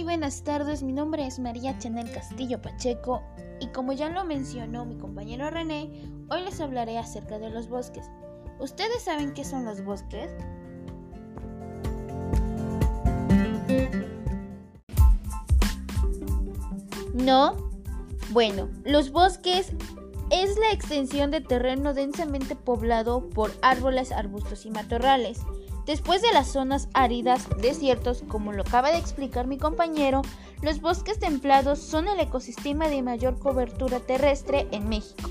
buenas tardes, mi nombre es María Chanel Castillo Pacheco y como ya lo mencionó mi compañero René, hoy les hablaré acerca de los bosques. ¿Ustedes saben qué son los bosques? ¿No? Bueno, los bosques es la extensión de terreno densamente poblado por árboles, arbustos y matorrales. Después de las zonas áridas, desiertos, como lo acaba de explicar mi compañero, los bosques templados son el ecosistema de mayor cobertura terrestre en México.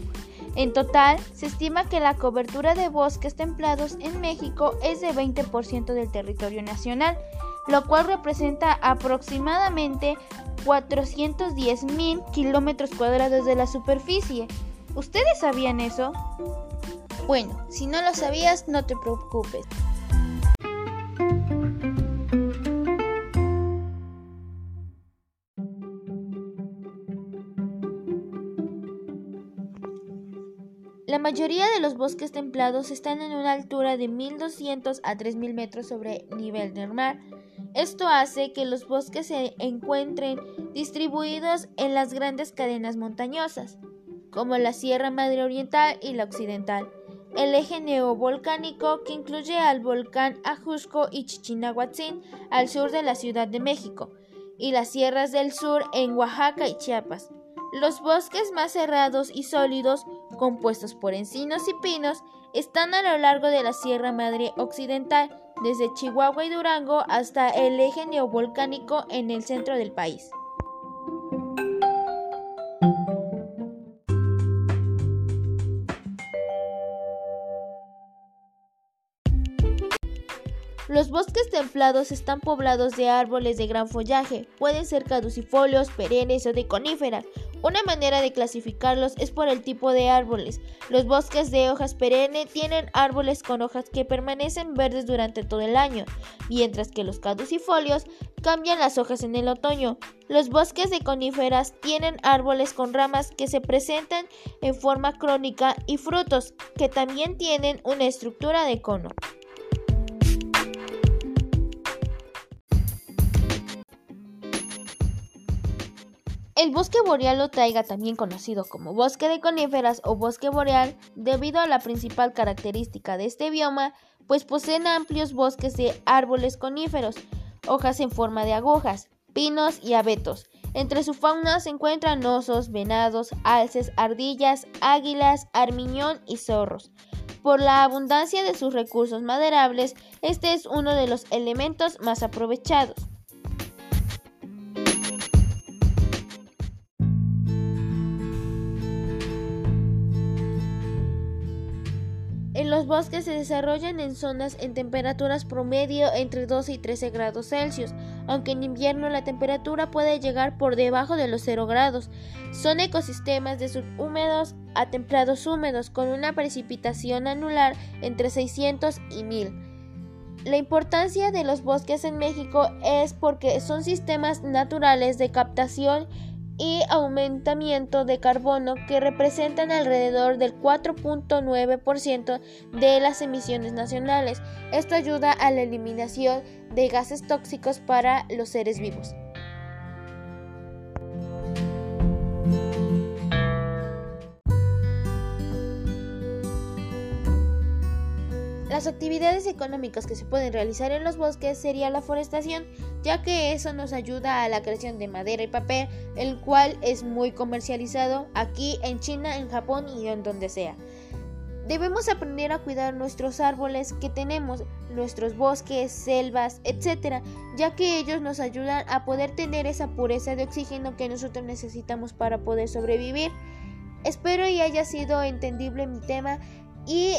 En total, se estima que la cobertura de bosques templados en México es de 20% del territorio nacional, lo cual representa aproximadamente 410 mil kilómetros cuadrados de la superficie. ¿Ustedes sabían eso? Bueno, si no lo sabías, no te preocupes. La mayoría de los bosques templados están en una altura de 1200 a 3000 metros sobre nivel del mar. Esto hace que los bosques se encuentren distribuidos en las grandes cadenas montañosas, como la Sierra Madre Oriental y la Occidental, el eje neovolcánico que incluye al volcán Ajusco y Chichinahuatzin al sur de la Ciudad de México, y las sierras del sur en Oaxaca y Chiapas. Los bosques más cerrados y sólidos, compuestos por encinos y pinos, están a lo largo de la Sierra Madre Occidental, desde Chihuahua y Durango hasta el eje neovolcánico en el centro del país. Los bosques templados están poblados de árboles de gran follaje, pueden ser caducifolios, perennes o de coníferas. Una manera de clasificarlos es por el tipo de árboles. Los bosques de hojas perennes tienen árboles con hojas que permanecen verdes durante todo el año, mientras que los caducifolios cambian las hojas en el otoño. Los bosques de coníferas tienen árboles con ramas que se presentan en forma crónica y frutos que también tienen una estructura de cono. El bosque boreal o taiga, también conocido como bosque de coníferas o bosque boreal, debido a la principal característica de este bioma, pues poseen amplios bosques de árboles coníferos, hojas en forma de agujas, pinos y abetos. Entre su fauna se encuentran osos, venados, alces, ardillas, águilas, armiñón y zorros. Por la abundancia de sus recursos maderables, este es uno de los elementos más aprovechados. Los bosques se desarrollan en zonas en temperaturas promedio entre 12 y 13 grados Celsius, aunque en invierno la temperatura puede llegar por debajo de los 0 grados. Son ecosistemas de subhúmedos a templados húmedos con una precipitación anular entre 600 y 1000. La importancia de los bosques en México es porque son sistemas naturales de captación y aumentamiento de carbono que representan alrededor del 4.9% de las emisiones nacionales. Esto ayuda a la eliminación de gases tóxicos para los seres vivos. Las actividades económicas que se pueden realizar en los bosques sería la forestación, ya que eso nos ayuda a la creación de madera y papel, el cual es muy comercializado aquí en China, en Japón y en donde sea. Debemos aprender a cuidar nuestros árboles que tenemos, nuestros bosques, selvas, etc., ya que ellos nos ayudan a poder tener esa pureza de oxígeno que nosotros necesitamos para poder sobrevivir. Espero y haya sido entendible mi tema y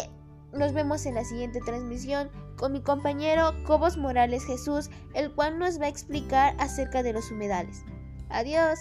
nos vemos en la siguiente transmisión con mi compañero Cobos Morales Jesús, el cual nos va a explicar acerca de los humedales. Adiós.